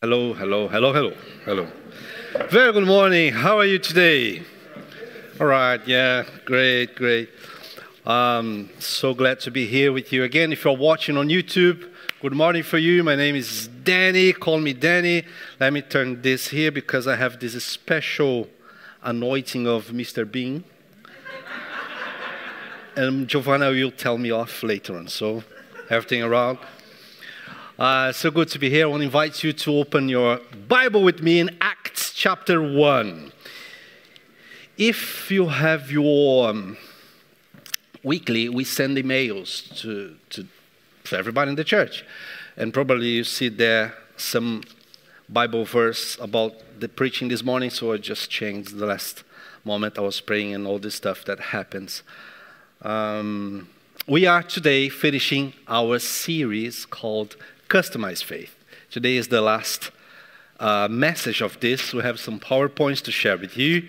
Hello, hello, hello, hello, hello. Very good morning. How are you today? All right, yeah, great, great. Um, so glad to be here with you again. If you're watching on YouTube, good morning for you. My name is Danny. Call me Danny. Let me turn this here because I have this special anointing of Mr. Bean. and Giovanna will tell me off later on. So, everything around. Uh, so good to be here. I want to invite you to open your Bible with me in Acts chapter 1. If you have your um, weekly, we send emails to, to, to everybody in the church. And probably you see there some Bible verse about the preaching this morning, so I just changed the last moment I was praying and all this stuff that happens. Um, we are today finishing our series called customized faith. Today is the last uh, message of this. We have some PowerPoints to share with you,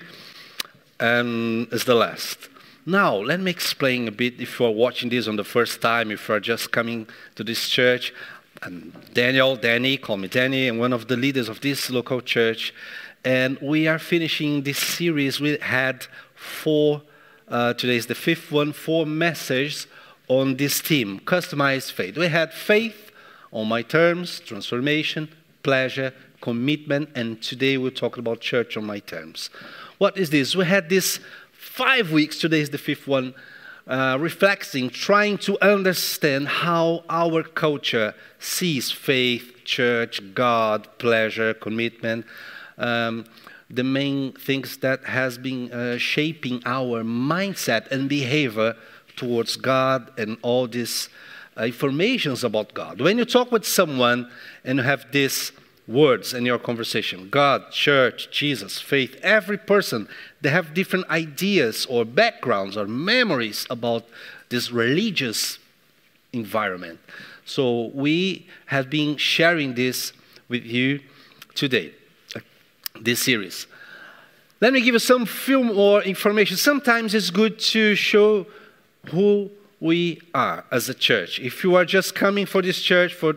and it's the last. Now, let me explain a bit if you are watching this on the first time, if you are just coming to this church. I'm Daniel, Danny, call me Danny, and one of the leaders of this local church. And we are finishing this series. We had four, uh, today is the fifth one, four messages on this theme, customized faith. We had faith, on my terms, transformation, pleasure, commitment, and today we're talking about church on my terms. What is this? We had this five weeks, today is the fifth one, uh, reflecting, trying to understand how our culture sees faith, church, God, pleasure, commitment. Um, the main things that has been uh, shaping our mindset and behavior towards God and all this informations about God. When you talk with someone and you have these words in your conversation God, church, Jesus, faith every person, they have different ideas or backgrounds or memories about this religious environment. So we have been sharing this with you today, uh, this series. Let me give you some few more information. Sometimes it's good to show who we are as a church. If you are just coming for this church for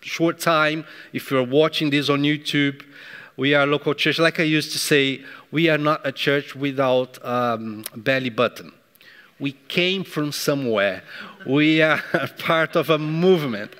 short time, if you're watching this on YouTube, we are a local church. Like I used to say, we are not a church without um, belly button. We came from somewhere. We are part of a movement,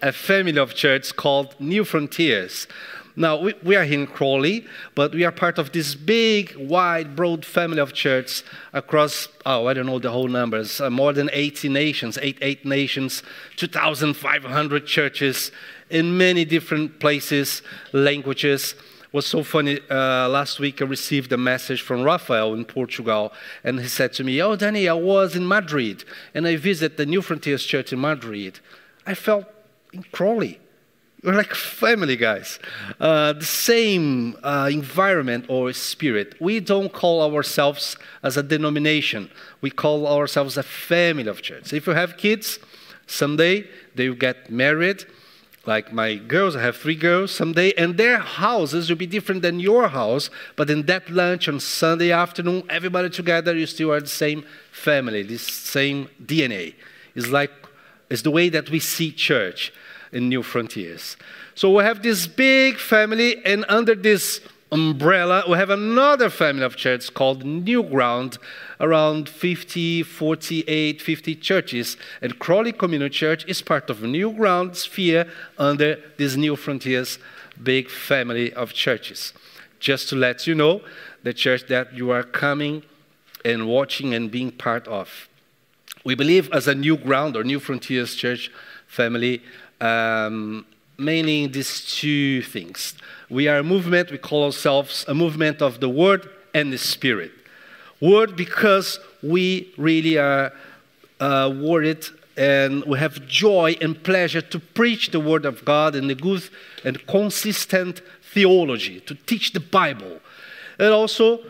a family of churches called New Frontiers. Now, we, we, are here in Crawley, but we are part of this big, wide, broad family of churches across, oh, I don't know the whole numbers, uh, more than 80 nations, eight, eight nations, 2,500 churches in many different places, languages. Was so funny. Uh, last week, I received a message from Rafael in Portugal, and he said to me, Oh, Danny, I was in Madrid, and I visited the New Frontiers Church in Madrid. I felt in Crawley. We're like family, guys. Uh, the same uh, environment or spirit. We don't call ourselves as a denomination. We call ourselves a family of church. If you have kids, someday they will get married. Like my girls, I have three girls someday, and their houses will be different than your house. But in that lunch on Sunday afternoon, everybody together, you still are the same family, this same DNA. It's like it's the way that we see church in New Frontiers. So we have this big family, and under this umbrella, we have another family of churches called New Ground, around 50, 48, 50 churches. And Crawley Community Church is part of New Ground sphere under this New Frontiers big family of churches. Just to let you know, the church that you are coming and watching and being part of. We believe as a New Ground or New Frontiers Church family um, mainly these two things. We are a movement, we call ourselves a movement of the Word and the Spirit. Word because we really are uh, worried and we have joy and pleasure to preach the Word of God and the good and consistent theology, to teach the Bible. And also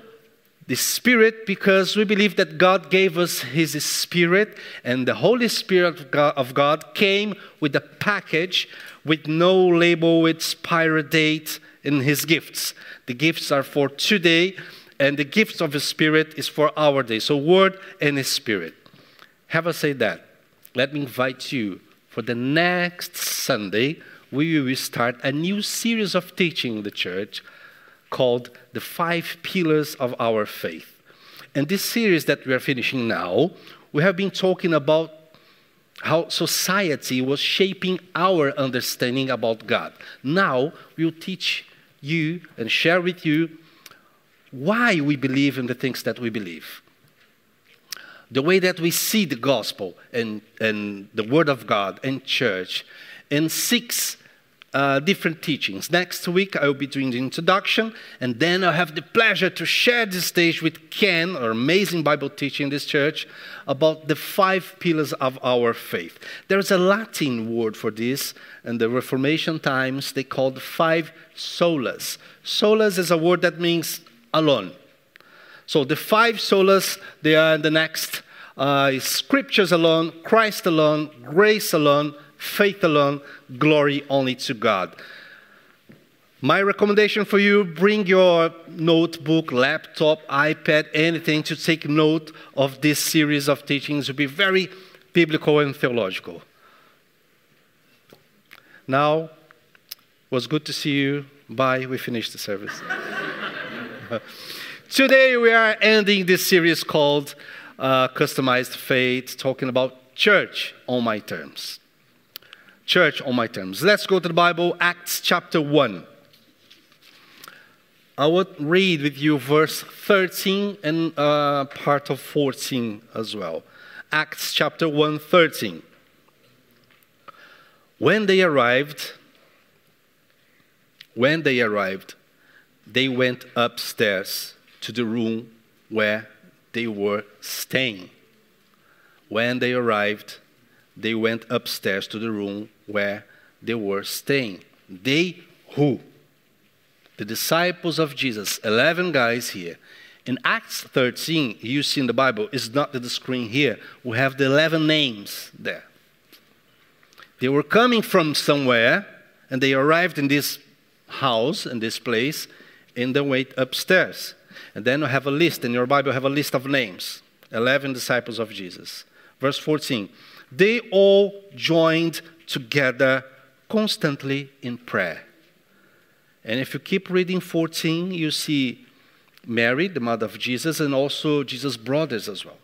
the Spirit because we believe that God gave us His Spirit, and the Holy Spirit of God, came with a package with no label, with expiry date in His gifts. The gifts are for today, and the gifts of the Spirit is for our day. So, Word and His Spirit. Have I said that? Let me invite you for the next Sunday. we will start a new series of teaching in the church called The Five Pillars of Our Faith. And this series that we are finishing now, we have been talking about how society was shaping our understanding about God. Now we'll teach you and share with you why we believe in the things that we believe. The way that we see the gospel and, and the word of God and church in six uh, different teachings. Next week, I will be doing the introduction, and then I'll have the pleasure to share the stage with Ken, our amazing Bible teacher in this church, about the five pillars of our faith. There's a Latin word for this, in the Reformation times, they called five solas. Solas is a word that means alone. So the five solas, they are the next uh, scriptures alone, Christ alone, grace alone, faith alone, glory only to God. My recommendation for you bring your notebook, laptop, iPad, anything to take note of this series of teachings. Will be very biblical and theological. Now, was good to see you. Bye. We finished the service. Today we are ending this series called uh, Customized Faith, talking about church on my terms church on my terms. Let's go to the Bible, Acts chapter 1. I would read with you verse 13 and uh, part of 14 as well. Acts chapter 1, 13. When they arrived, when they arrived, they went upstairs to the room where they were staying. When they arrived, they went upstairs to the room where they were staying. They who? The disciples of Jesus, 11 guys here. In Acts 13, you see in the Bible, it's not the screen here. We have the 11 names there. They were coming from somewhere and they arrived in this house, in this place, in the way upstairs. And then we have a list, in your Bible, have a list of names 11 disciples of Jesus. Verse 14 they all joined together constantly in prayer. And if you keep reading 14, you see Mary, the mother of Jesus, and also Jesus' brothers as well.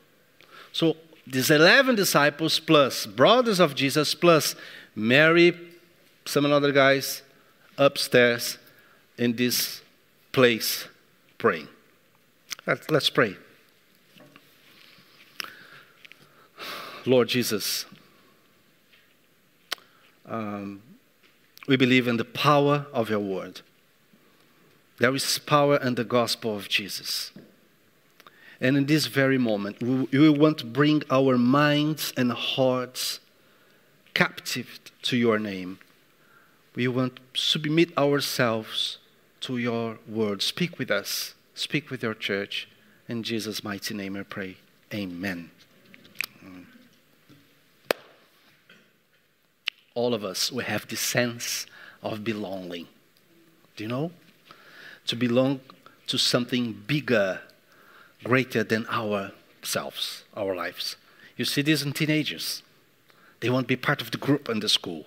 So these 11 disciples plus brothers of Jesus plus Mary, some other guys upstairs in this place praying. Let's pray. Lord Jesus, um, we believe in the power of your word. There is power in the gospel of Jesus. And in this very moment, we, we want to bring our minds and hearts captive to your name. We want to submit ourselves to your word. Speak with us, speak with your church. In Jesus' mighty name I pray. Amen. All of us, we have this sense of belonging. Do you know? To belong to something bigger, greater than ourselves, our lives. You see this in teenagers. They want to be part of the group in the school.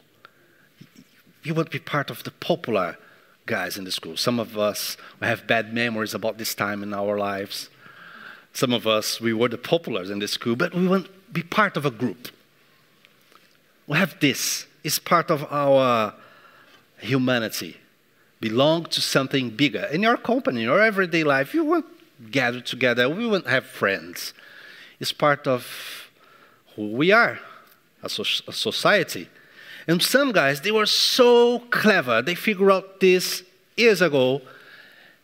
You want to be part of the popular guys in the school. Some of us we have bad memories about this time in our lives. Some of us, we were the populars in the school, but we want to be part of a group. We have this is part of our humanity, belong to something bigger. In your company, in your everyday life, you won't gather together, we won't have friends. It's part of who we are, a, so- a society. And some guys, they were so clever, they figured out this years ago,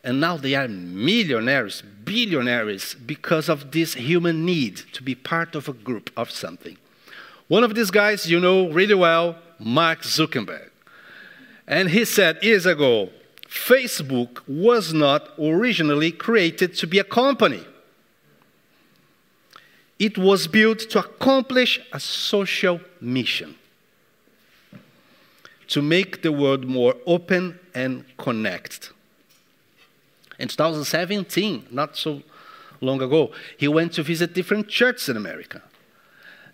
and now they are millionaires, billionaires, because of this human need to be part of a group of something. One of these guys you know really well Mark Zuckerberg. And he said years ago Facebook was not originally created to be a company, it was built to accomplish a social mission to make the world more open and connected. In 2017, not so long ago, he went to visit different churches in America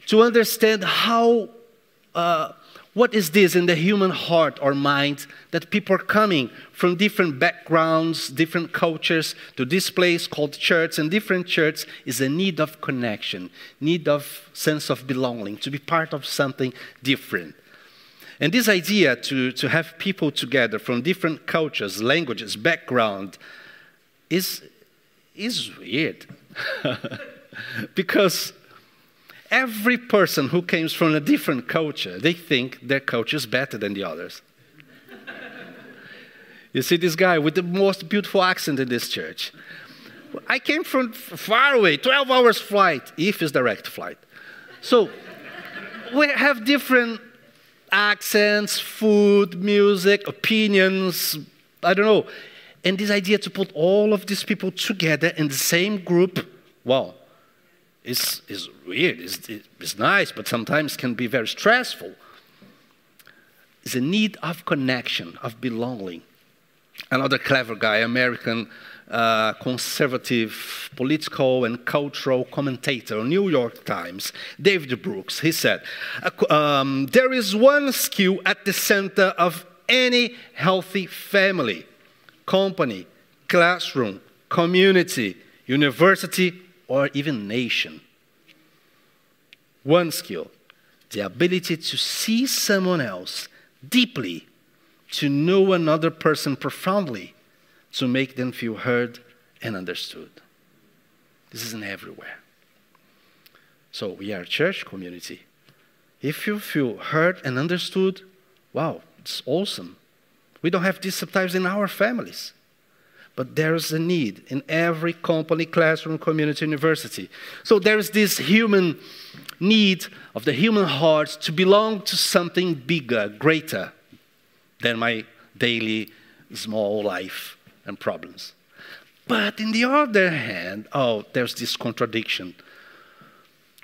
to understand how uh, what is this in the human heart or mind that people are coming from different backgrounds, different cultures to this place called church, and different church is a need of connection, need of sense of belonging, to be part of something different. And this idea to, to have people together from different cultures, languages, background is, is weird. because every person who comes from a different culture, they think their culture is better than the others. you see this guy with the most beautiful accent in this church. I came from far away, 12 hours flight, if it's direct flight. So we have different accents, food, music, opinions, I don't know. And this idea to put all of these people together in the same group, wow, is, is weird, it's, it's nice, but sometimes can be very stressful. A need of connection, of belonging. Another clever guy, American uh, conservative political and cultural commentator, New York Times, David Brooks, he said, um, There is one skill at the center of any healthy family, company, classroom, community, university, or even nation. One skill the ability to see someone else deeply, to know another person profoundly, to make them feel heard and understood. This isn't everywhere. So we are a church community. If you feel heard and understood, wow, it's awesome. We don't have this sometimes in our families. But there is a need in every company, classroom, community, university. So there is this human need of the human heart to belong to something bigger, greater than my daily small life and problems. But in the other hand, oh, there's this contradiction.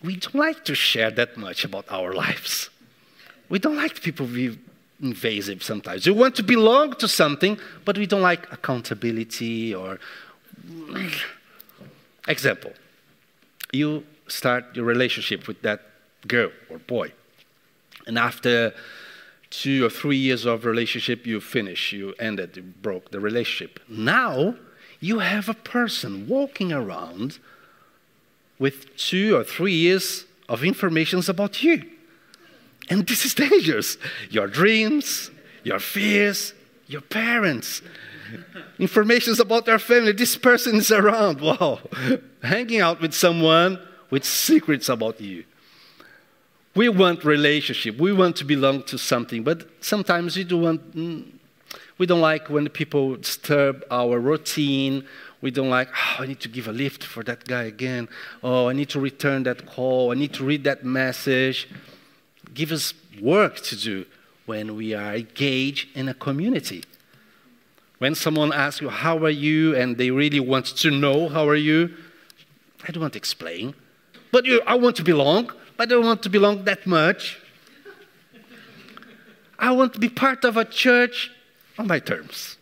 We don't like to share that much about our lives. We don't like people be invasive sometimes. We want to belong to something, but we don't like accountability or. Example you start your relationship with that girl or boy, and after two or three years of relationship, you finish, you ended, you broke the relationship. Now you have a person walking around with two or three years of information about you. And this is dangerous. Your dreams, your fears, your parents, information about their family. This person is around. Wow. Hanging out with someone with secrets about you. We want relationship. We want to belong to something, but sometimes we do want. Mm, we don't like when people disturb our routine. We don't like, oh, I need to give a lift for that guy again. Oh, I need to return that call. I need to read that message give us work to do when we are engaged in a community. When someone asks you, How are you? and they really want to know, How are you? I don't want to explain. But you, I want to belong, but I don't want to belong that much. I want to be part of a church on my terms.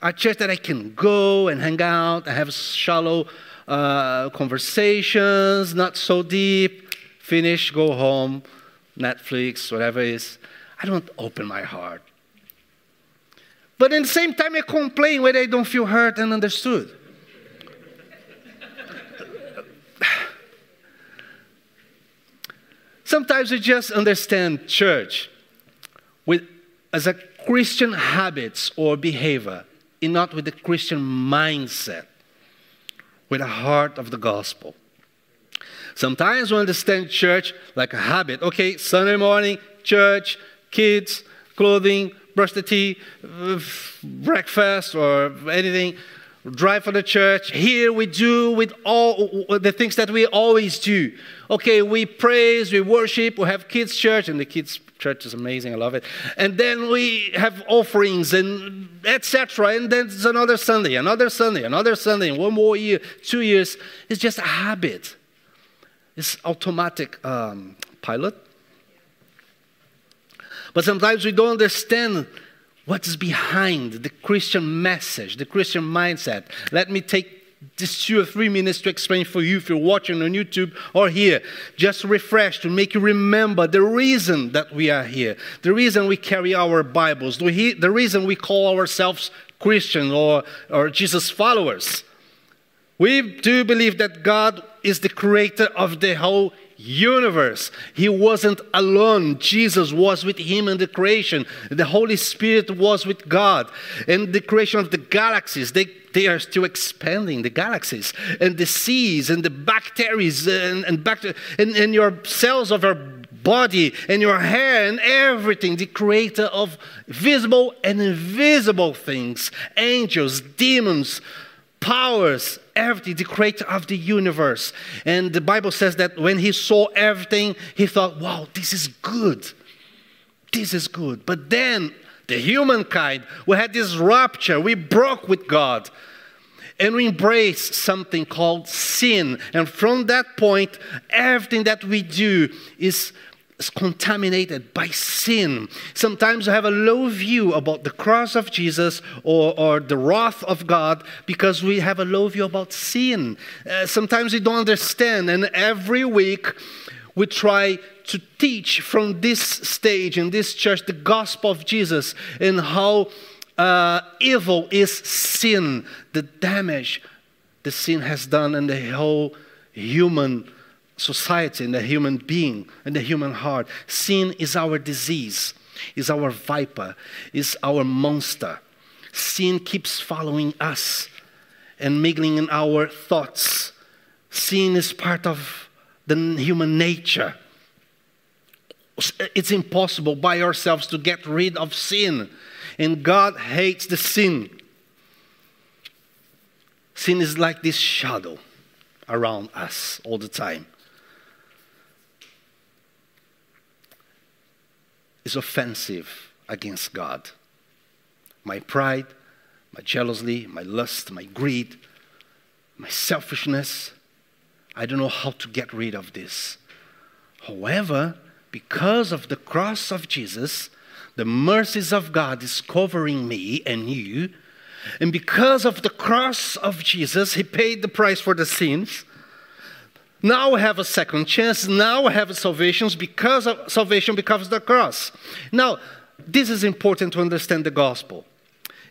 A church that I can go and hang out and have shallow uh, conversations, not so deep, finish, go home, Netflix, whatever it is. I don't open my heart. But at the same time, I complain when I don't feel heard and understood. Sometimes we just understand church with, as a Christian habits or behavior, and not with the Christian mindset, with a heart of the gospel. Sometimes we understand church like a habit. Okay, Sunday morning, church, kids, clothing, brush the teeth, uh, breakfast, or anything. Drive for the church. Here we do with all the things that we always do. Okay, we praise, we worship, we have kids' church, and the kids' church is amazing. I love it. And then we have offerings and etc. And then it's another Sunday, another Sunday, another Sunday, one more year, two years. It's just a habit. It's automatic um, pilot. But sometimes we don't understand what is behind the Christian message, the Christian mindset. Let me take just two or three minutes to explain for you if you're watching on YouTube or here. Just refresh to make you remember the reason that we are here, the reason we carry our Bibles, the reason we call ourselves Christian or, or Jesus followers. We do believe that God is the creator of the whole universe. He wasn't alone. Jesus was with him in the creation. The Holy Spirit was with God. And the creation of the galaxies, they, they are still expanding, the galaxies, and the seas, and the bacteria, and, and, bacteria, and, and your cells of our body, and your hair, and everything. The creator of visible and invisible things, angels, demons, powers, everything, the creator of the universe. And the Bible says that when he saw everything, he thought, wow, this is good. This is good. But then the humankind, we had this rupture, we broke with God. And we embrace something called sin. And from that point, everything that we do is is contaminated by sin. Sometimes we have a low view about the cross of Jesus or, or the wrath of God because we have a low view about sin. Uh, sometimes we don't understand, and every week we try to teach from this stage in this church the gospel of Jesus and how uh, evil is sin, the damage the sin has done in the whole human society and the human being and the human heart. Sin is our disease, is our viper, is our monster. Sin keeps following us and mingling in our thoughts. Sin is part of the human nature. It's impossible by ourselves to get rid of sin, and God hates the sin. Sin is like this shadow around us all the time. Is offensive against God. My pride, my jealousy, my lust, my greed, my selfishness, I don't know how to get rid of this. However, because of the cross of Jesus, the mercies of God is covering me and you. And because of the cross of Jesus, He paid the price for the sins. Now I have a second chance. Now I have a salvation because of salvation because of the cross. Now, this is important to understand the gospel.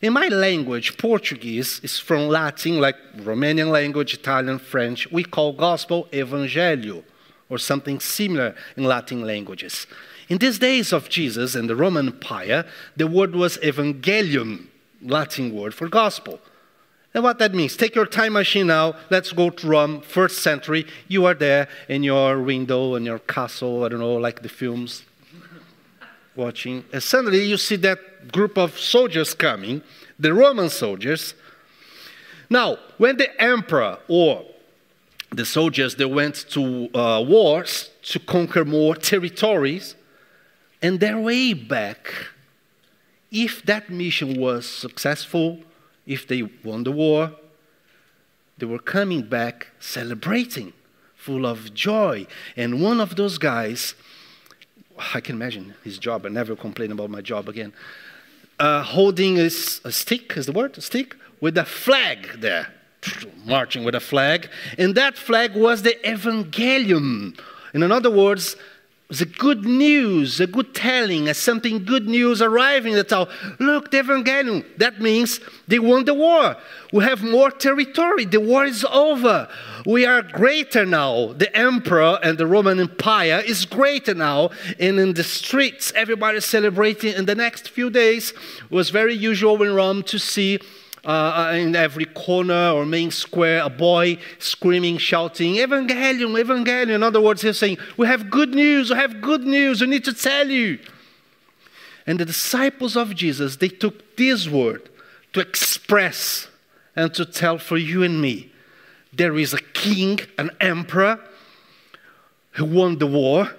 In my language, Portuguese is from Latin, like Romanian language, Italian, French. We call gospel evangelio or something similar in Latin languages. In these days of Jesus and the Roman Empire, the word was evangelium, Latin word for gospel. And what that means, take your time machine now, let's go to Rome, first century. You are there in your window, in your castle, I don't know, like the films, watching. And suddenly you see that group of soldiers coming, the Roman soldiers. Now, when the emperor or the soldiers, they went to uh, wars to conquer more territories, and their way back, if that mission was successful, if they won the war, they were coming back celebrating, full of joy. And one of those guys, I can imagine his job, I never complain about my job again, uh, holding a, a stick, is the word? A stick? With a flag there, marching with a flag. And that flag was the Evangelium. In other words, a good news, the good telling, a something good news arriving that all, look, the Evangelium. That means they won the war. We have more territory. The war is over. We are greater now. The emperor and the Roman Empire is greater now. And in the streets, everybody's celebrating. In the next few days, it was very usual in Rome to see uh, in every corner or main square, a boy screaming, shouting, Evangelium, Evangelium. In other words, he's saying, We have good news, we have good news, we need to tell you. And the disciples of Jesus, they took this word to express and to tell for you and me there is a king, an emperor who won the war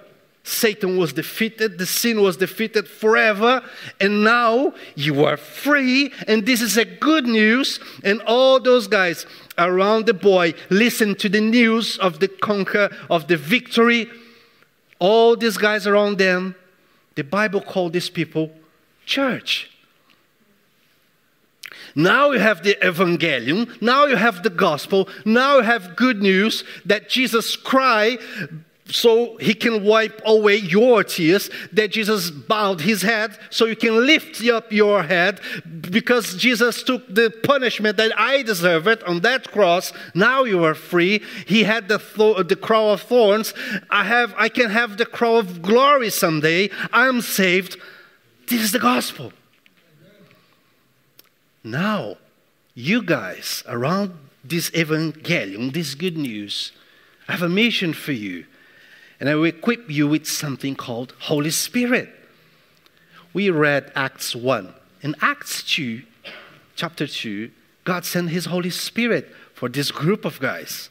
Satan was defeated, the sin was defeated forever, and now you are free, and this is a good news. And all those guys around the boy listen to the news of the conquer, of the victory. All these guys around them, the Bible called these people church. Now you have the evangelium. Now you have the gospel. Now you have good news that Jesus cried so he can wipe away your tears, that Jesus bowed his head so you can lift up your head because Jesus took the punishment that I deserved on that cross. Now you are free. He had the, th- the crown of thorns. I, have, I can have the crown of glory someday. I'm saved. This is the gospel. Now, you guys around this evangelium, this good news, I have a mission for you and I will equip you with something called Holy Spirit. We read Acts 1. In Acts 2, chapter 2, God sent His Holy Spirit for this group of guys.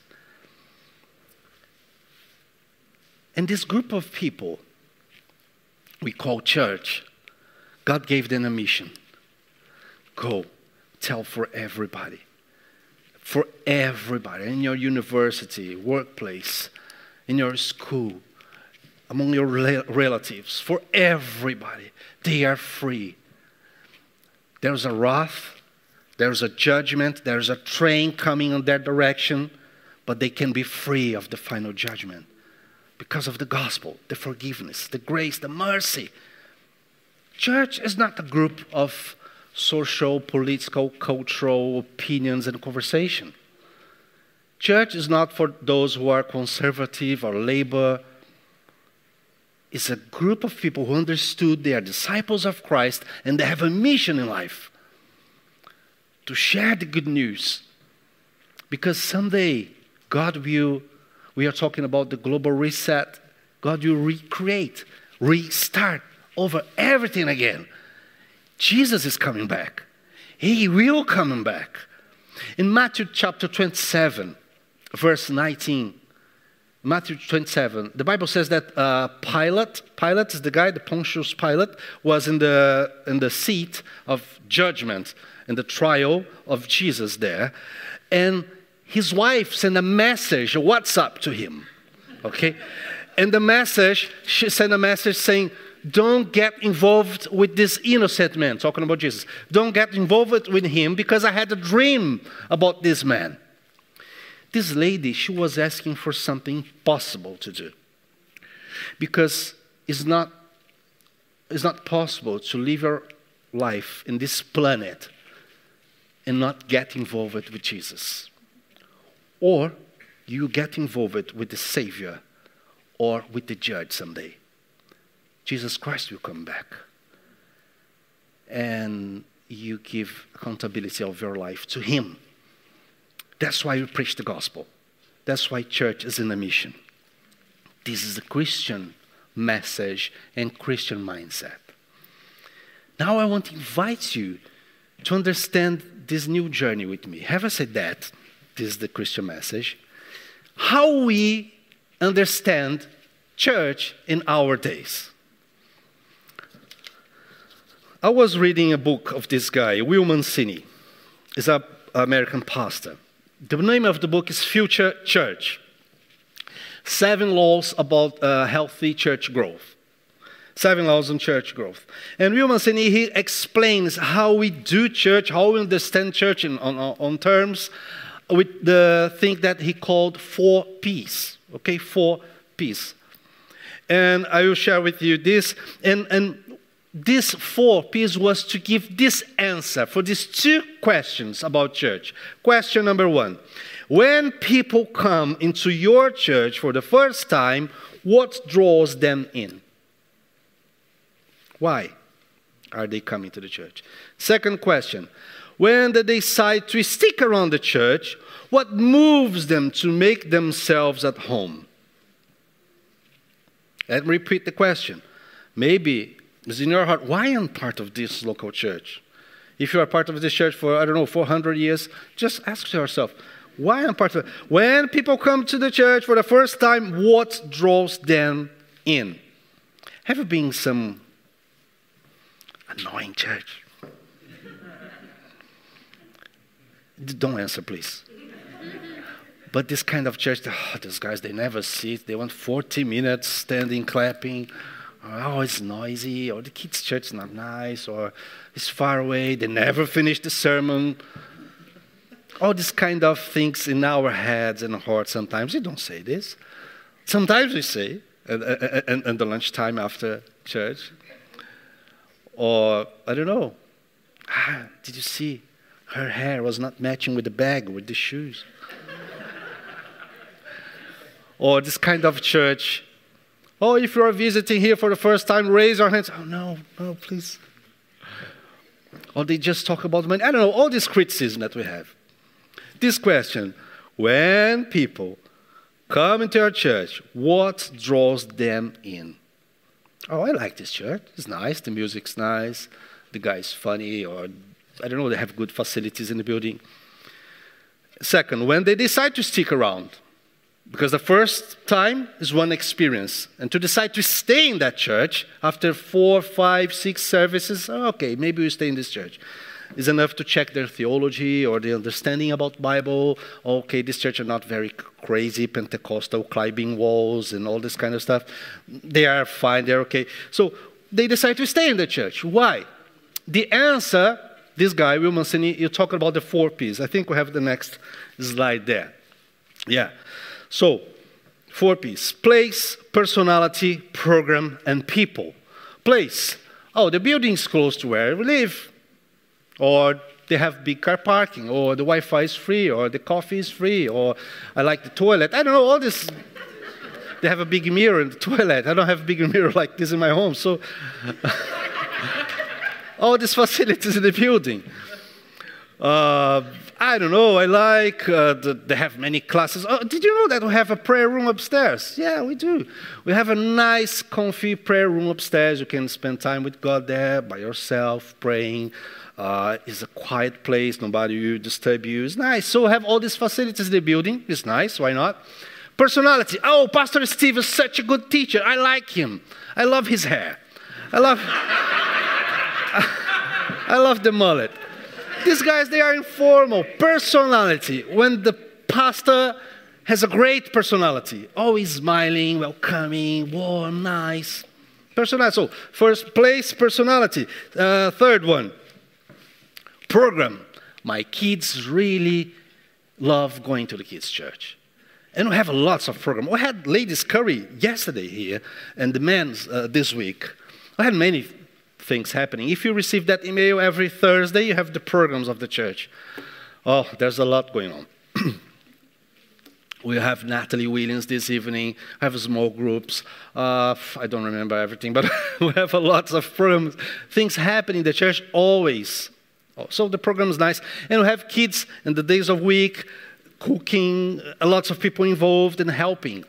And this group of people we call church, God gave them a mission. Go, tell for everybody. For everybody in your university, workplace, in your school, among your relatives, for everybody. They are free. There's a wrath, there's a judgment, there's a train coming in their direction, but they can be free of the final judgment because of the gospel, the forgiveness, the grace, the mercy. Church is not a group of social, political, cultural opinions and conversation. Church is not for those who are conservative or labor. It's a group of people who understood they are disciples of Christ and they have a mission in life to share the good news. Because someday God will, we are talking about the global reset, God will recreate, restart over everything again. Jesus is coming back. He will come back. In Matthew chapter 27, verse 19. Matthew 27, the Bible says that uh, Pilate, Pilate is the guy, the Pontius Pilate, was in the, in the seat of judgment, in the trial of Jesus there. And his wife sent a message, a WhatsApp to him. Okay? And the message, she sent a message saying, don't get involved with this innocent man, talking about Jesus. Don't get involved with him because I had a dream about this man. This lady, she was asking for something possible to do. Because it's not, it's not possible to live your life in this planet and not get involved with Jesus. Or you get involved with the Savior or with the judge someday. Jesus Christ will come back. And you give accountability of your life to Him. That's why we preach the gospel. That's why church is in a mission. This is a Christian message and Christian mindset. Now I want to invite you to understand this new journey with me. Have I said that? This is the Christian message. How we understand church in our days. I was reading a book of this guy, Will Mancini. He's an American pastor. The name of the book is Future Church Seven Laws About uh, Healthy Church Growth. Seven Laws on Church Growth. And Will Mancini, he explains how we do church, how we understand church in, on, on terms with the thing that he called four P's. Okay, four P's. And I will share with you this. And, and this four P's was to give this answer for these two questions about church. Question number one When people come into your church for the first time, what draws them in? Why are they coming to the church? Second question When they decide to stick around the church, what moves them to make themselves at home? Let me repeat the question. Maybe is in your heart, why am part of this local church? If you are part of this church for, I don't know, 400 years, just ask yourself, why am part of it? When people come to the church for the first time, what draws them in? Have you been some annoying church? Don't answer, please. But this kind of church, oh, these guys, they never sit. They want 40 minutes standing, clapping oh, it's noisy, or the kids' church is not nice, or it's far away, they never finish the sermon. All these kind of things in our heads and hearts sometimes. We don't say this. Sometimes we say, and the lunchtime after church. Or, I don't know, ah, did you see? Her hair was not matching with the bag, with the shoes. or this kind of church Oh, if you are visiting here for the first time, raise your hands. Oh, no, no, please. Or they just talk about money. I don't know, all this criticism that we have. This question when people come into our church, what draws them in? Oh, I like this church. It's nice. The music's nice. The guy's funny, or I don't know, they have good facilities in the building. Second, when they decide to stick around, because the first time is one experience. And to decide to stay in that church after four, five, six services, oh, okay, maybe we stay in this church. Is enough to check their theology or their understanding about Bible. Okay, this church are not very crazy, Pentecostal, climbing walls and all this kind of stuff. They are fine, they're okay. So they decide to stay in the church. Why? The answer, this guy, Will Mancini, you talk about the four P's. I think we have the next slide there. Yeah. So, four P's place, personality, program, and people. Place. Oh, the building's close to where we live. Or they have big car parking, or the Wi Fi is free, or the coffee is free, or I like the toilet. I don't know, all this. they have a big mirror in the toilet. I don't have a big mirror like this in my home. So, all these facilities in the building. Uh, I don't know, I like, uh, the, they have many classes. Oh, did you know that we have a prayer room upstairs? Yeah, we do. We have a nice, comfy prayer room upstairs. You can spend time with God there by yourself, praying. Uh, it's a quiet place, nobody will disturb you. It's nice. So have all these facilities in the building. It's nice, why not? Personality. Oh, Pastor Steve is such a good teacher. I like him. I love his hair. I love, I love the mullet. These guys, they are informal. Personality. When the pastor has a great personality, always smiling, welcoming, warm, nice. Personality. So, first place, personality. Uh, third one, program. My kids really love going to the kids' church. And we have lots of program. We had ladies' curry yesterday here, and the men's uh, this week. I had many things happening. If you receive that email every Thursday, you have the programs of the church. Oh, there's a lot going on. we have Natalie Williams this evening, we have small groups. Uh, I don't remember everything, but we have lots of programs, things happening in the church always. Oh, so the program is nice. And we have kids in the days of week, cooking, lots of people involved and helping.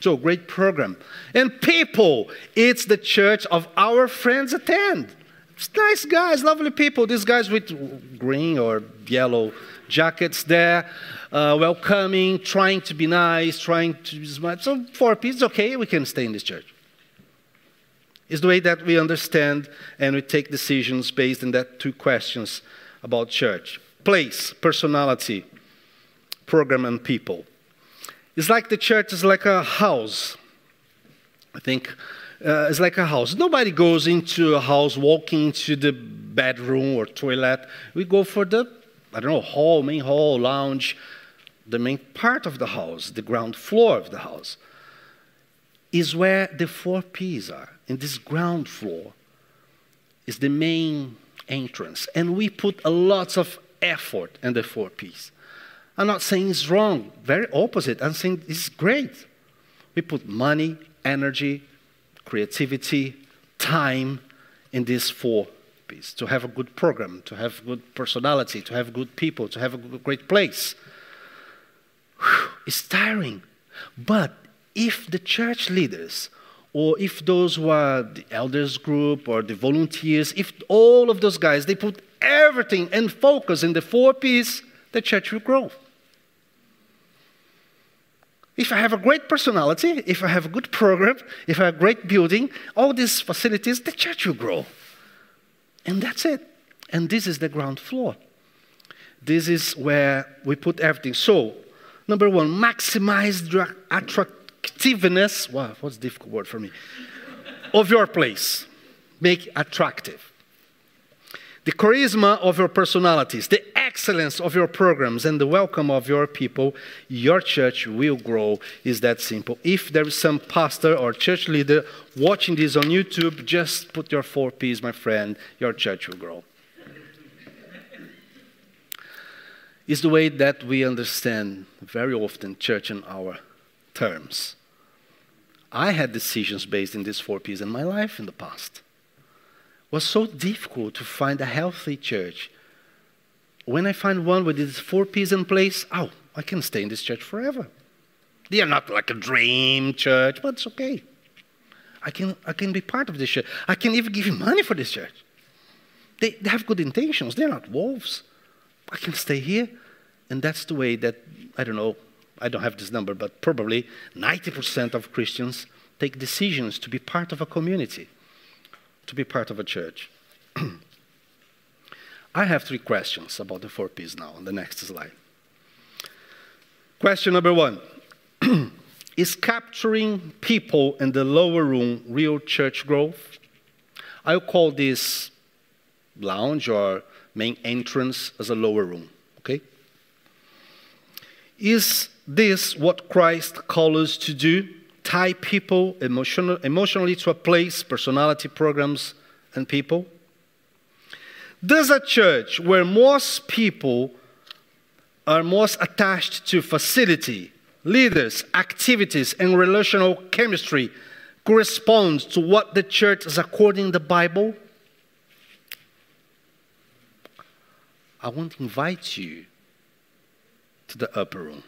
So, great program. And people, it's the church of our friends attend. It's nice guys, lovely people. These guys with green or yellow jackets there, uh, welcoming, trying to be nice, trying to be smart. So, four P's, okay, we can stay in this church. It's the way that we understand and we take decisions based on that two questions about church place, personality, program, and people. It's like the church is like a house. I think uh, it's like a house. Nobody goes into a house walking into the bedroom or toilet. We go for the, I don't know, hall, main hall, lounge, the main part of the house, the ground floor of the house, is where the four P's are. In this ground floor is the main entrance. And we put a lot of effort in the four P's. I'm not saying it's wrong, very opposite. I'm saying it's great. We put money, energy, creativity, time in these four pieces to have a good program, to have good personality, to have good people, to have a great place. Whew, it's tiring. But if the church leaders or if those who are the elders group or the volunteers, if all of those guys, they put everything and focus in the four P's, the church will grow. If I have a great personality, if I have a good program, if I have a great building, all these facilities, the church will grow. And that's it. And this is the ground floor. This is where we put everything. So, number one, maximize the attractiveness. Wow, what's a difficult word for me? of your place. Make attractive. The charisma of your personalities, the excellence of your programs, and the welcome of your people, your church will grow. Is that simple? If there is some pastor or church leader watching this on YouTube, just put your four P's, my friend, your church will grow. is the way that we understand very often church in our terms. I had decisions based in these four P's in my life in the past was so difficult to find a healthy church. When I find one with these four P's in place, oh, I can stay in this church forever. They are not like a dream church, but it's okay. I can, I can be part of this church. I can even give you money for this church. They, they have good intentions. They're not wolves. I can stay here. And that's the way that, I don't know, I don't have this number, but probably 90% of Christians take decisions to be part of a community to be part of a church. I have three questions about the four P's now on the next slide. Question number one Is capturing people in the lower room real church growth? I'll call this lounge or main entrance as a lower room, okay? Is this what Christ calls us to do? Tie people emotional, emotionally to a place, personality programs, and people? Does a church where most people are most attached to facility, leaders, activities, and relational chemistry correspond to what the church is according to the Bible? I want to invite you to the upper room.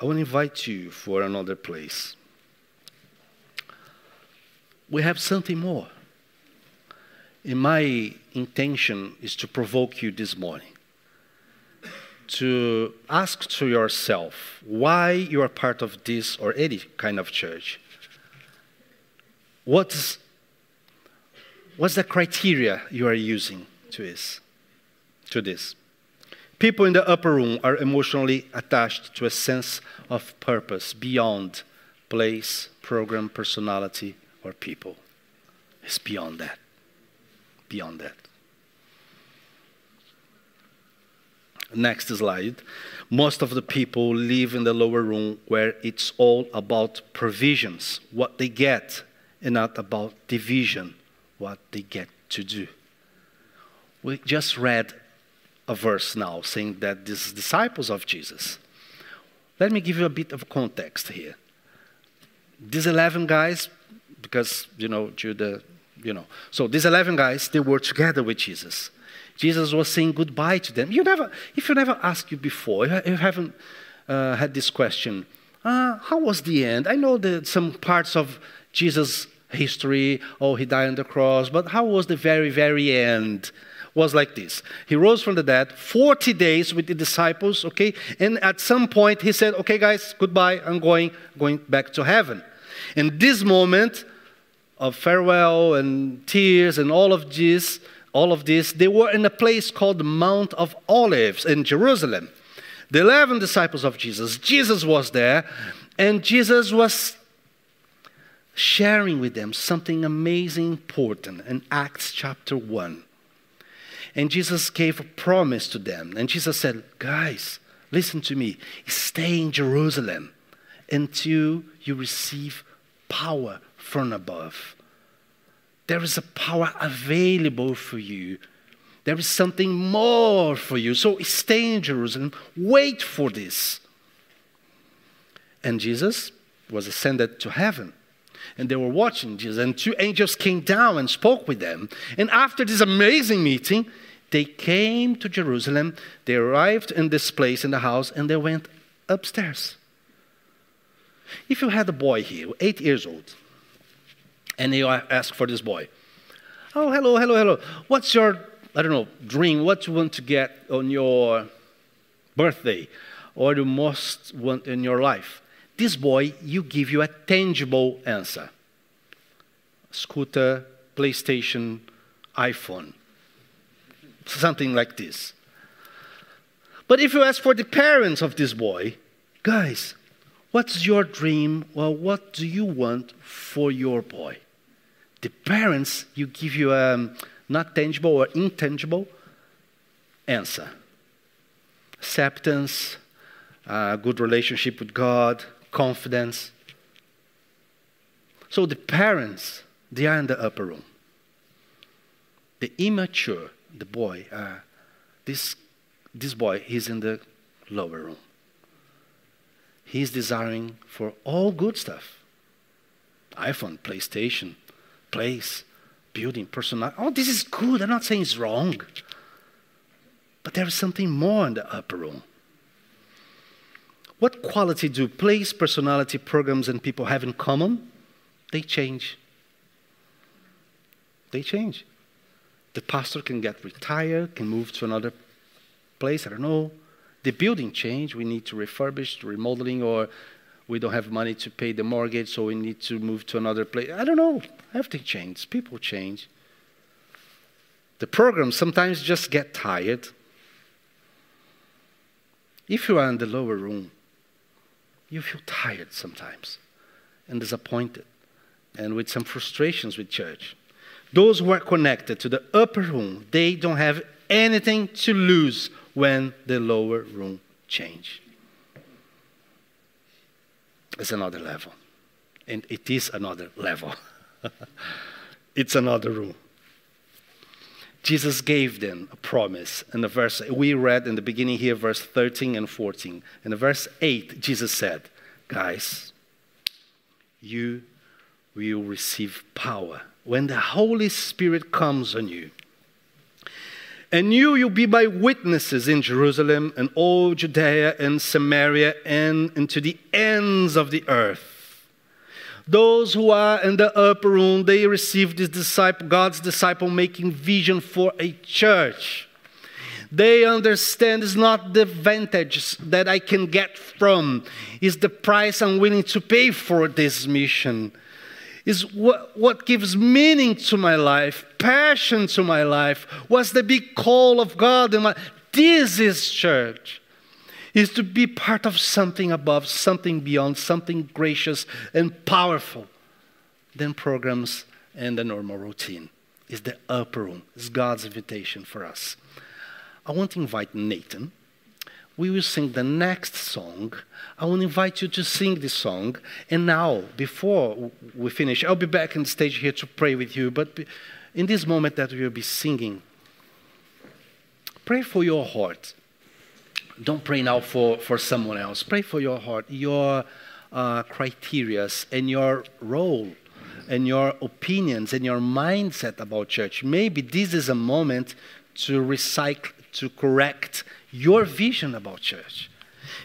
I will invite you for another place. We have something more. And my intention is to provoke you this morning to ask to yourself why you are part of this or any kind of church. What's, what's the criteria you are using to this? To this? People in the upper room are emotionally attached to a sense of purpose beyond place, program, personality, or people. It's beyond that. Beyond that. Next slide. Most of the people live in the lower room where it's all about provisions, what they get, and not about division, what they get to do. We just read a verse now saying that these disciples of Jesus. Let me give you a bit of context here. These 11 guys, because, you know, Judah, you know. So these 11 guys, they were together with Jesus. Jesus was saying goodbye to them. You never, if you never asked you before, you haven't uh, had this question, uh, how was the end? I know that some parts of Jesus' history, oh, he died on the cross, but how was the very, very end? Was like this. He rose from the dead, 40 days with the disciples, okay? And at some point he said, "Okay guys, goodbye. I'm going going back to heaven." In this moment of farewell and tears and all of this, all of this, they were in a place called the Mount of Olives in Jerusalem. The 11 disciples of Jesus, Jesus was there, and Jesus was sharing with them something amazing important in Acts chapter 1. And Jesus gave a promise to them. And Jesus said, Guys, listen to me. Stay in Jerusalem until you receive power from above. There is a power available for you. There is something more for you. So stay in Jerusalem. Wait for this. And Jesus was ascended to heaven. And they were watching Jesus. And two angels came down and spoke with them. And after this amazing meeting, they came to Jerusalem, they arrived in this place in the house, and they went upstairs. If you had a boy here, eight years old, and you ask for this boy, Oh, hello, hello, hello. What's your, I don't know, dream? What you want to get on your birthday or you most want in your life? This boy, you give you a tangible answer scooter, PlayStation, iPhone something like this. But if you ask for the parents of this boy, guys, What's your dream? Well, what do you want for your boy? The parents, you give you a um, not tangible or intangible answer. Acceptance, good relationship with God, confidence. So the parents, they are in the upper room. The immature, the boy, uh, this, this boy, he's in the lower room. He's desiring for all good stuff iPhone, PlayStation, place, building, personal. Oh, this is good. I'm not saying it's wrong. But there is something more in the upper room. What quality do place, personality, programs, and people have in common? They change. They change. The pastor can get retired, can move to another place, I don't know. The building change, we need to refurbish, remodeling, or we don't have money to pay the mortgage, so we need to move to another place. I don't know. Everything changes. People change. The programs sometimes just get tired. If you are in the lower room, you feel tired sometimes and disappointed and with some frustrations with church. Those who are connected to the upper room, they don't have anything to lose when the lower room change. It's another level. And it is another level. it's another room. Jesus gave them a promise in the verse we read in the beginning here, verse 13 and 14. In the verse 8, Jesus said, Guys, you will receive power when the Holy Spirit comes on you. And you will be my witnesses in Jerusalem and all Judea and Samaria and into the ends of the earth. Those who are in the upper room, they receive this disciple, God's disciple making vision for a church. They understand it's not the advantage that I can get from, it's the price I'm willing to pay for this mission is what, what gives meaning to my life, passion to my life. What's the big call of God in my This is church. Is to be part of something above, something beyond, something gracious and powerful than programs and the normal routine. Is the upper room. Is God's invitation for us. I want to invite Nathan we will sing the next song. I will invite you to sing this song. And now, before we finish, I'll be back on stage here to pray with you. But in this moment that we'll be singing, pray for your heart. Don't pray now for, for someone else. Pray for your heart, your uh, criterias, and your role, and your opinions, and your mindset about church. Maybe this is a moment to recycle, to correct your vision about church.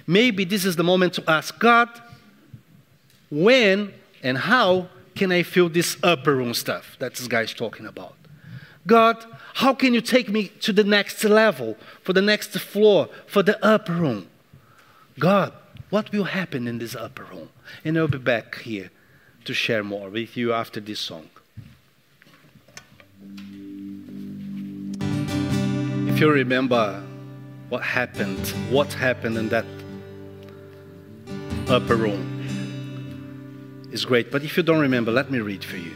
Maybe this is the moment to ask God, when and how can I feel this upper room stuff that this guy is talking about? God, how can you take me to the next level, for the next floor, for the upper room? God, what will happen in this upper room? And I'll be back here to share more with you after this song. If you remember what happened, what happened in that upper room is great. But if you don't remember, let me read for you.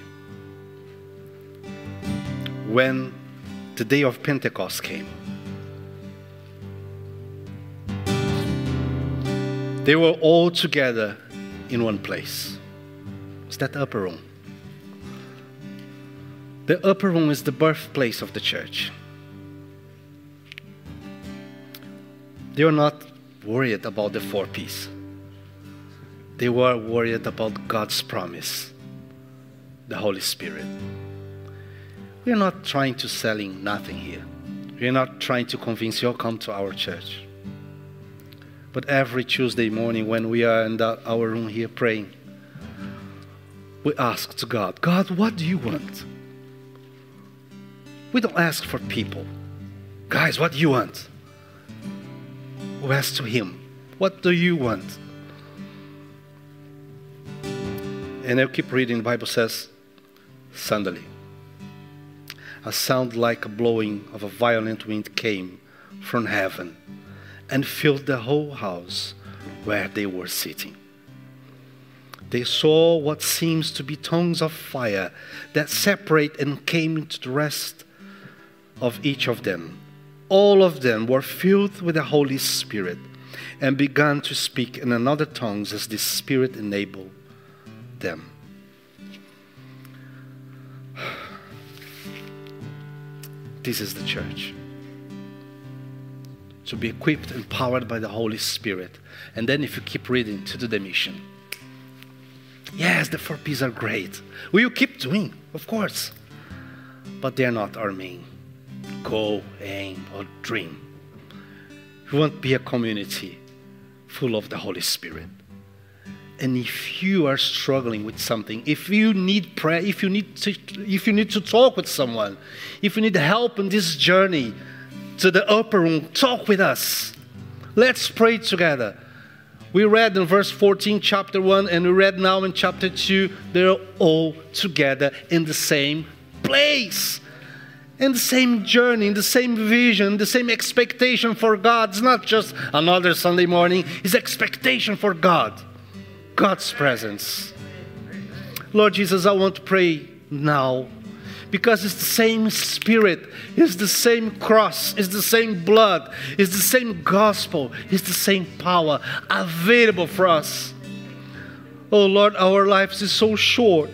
When the day of Pentecost came, they were all together in one place. It's that upper room. The upper room is the birthplace of the church. They were not worried about the four P's. They were worried about God's promise, the Holy Spirit. We are not trying to selling nothing here. We are not trying to convince you to come to our church. But every Tuesday morning when we are in our room here praying, we ask to God, God, what do you want? We don't ask for people. Guys, what do you want? Asked to him, What do you want? And I'll keep reading. The Bible says, Suddenly, a sound like a blowing of a violent wind came from heaven and filled the whole house where they were sitting. they saw what seems to be tongues of fire that separate and came into the rest of each of them. All of them were filled with the Holy Spirit and began to speak in another tongues as the Spirit enabled them. This is the church. To be equipped, empowered by the Holy Spirit. And then, if you keep reading, to do the mission. Yes, the four P's are great. We will keep doing, of course. But they're not our main goal, aim, or dream. We want to be a community full of the Holy Spirit. And if you are struggling with something, if you need prayer, if you need to, if you need to talk with someone, if you need help in this journey to the upper room, talk with us. Let's pray together. We read in verse 14, chapter 1, and we read now in chapter 2, they're all together in the same place in the same journey, the same vision, the same expectation for God. It's not just another Sunday morning, it's expectation for God, God's presence. Lord Jesus, I want to pray now because it's the same spirit, it's the same cross, it's the same blood, it's the same gospel, it's the same power available for us. Oh Lord, our lives is so short.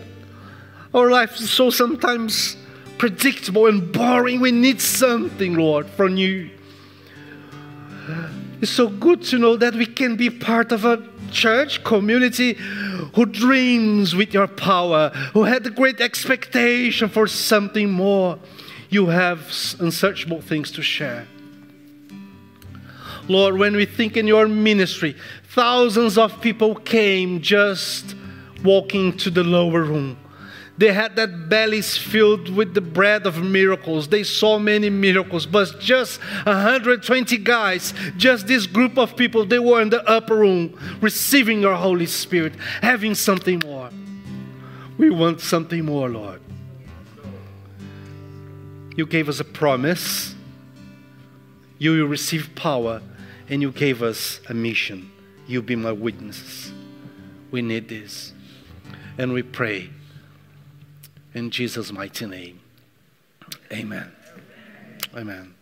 Our lives is so sometimes predictable and boring. We need something, Lord, from you. It's so good to know that we can be part of a church community who dreams with your power, who had a great expectation for something more. You have unsearchable things to share. Lord, when we think in your ministry, thousands of people came just walking to the lower room they had their bellies filled with the bread of miracles. They saw many miracles, but just 120 guys, just this group of people, they were in the upper room receiving your Holy Spirit, having something more. We want something more, Lord. You gave us a promise. You will receive power, and you gave us a mission. You be my witnesses. We need this. And we pray in Jesus' mighty name. Amen. Amen.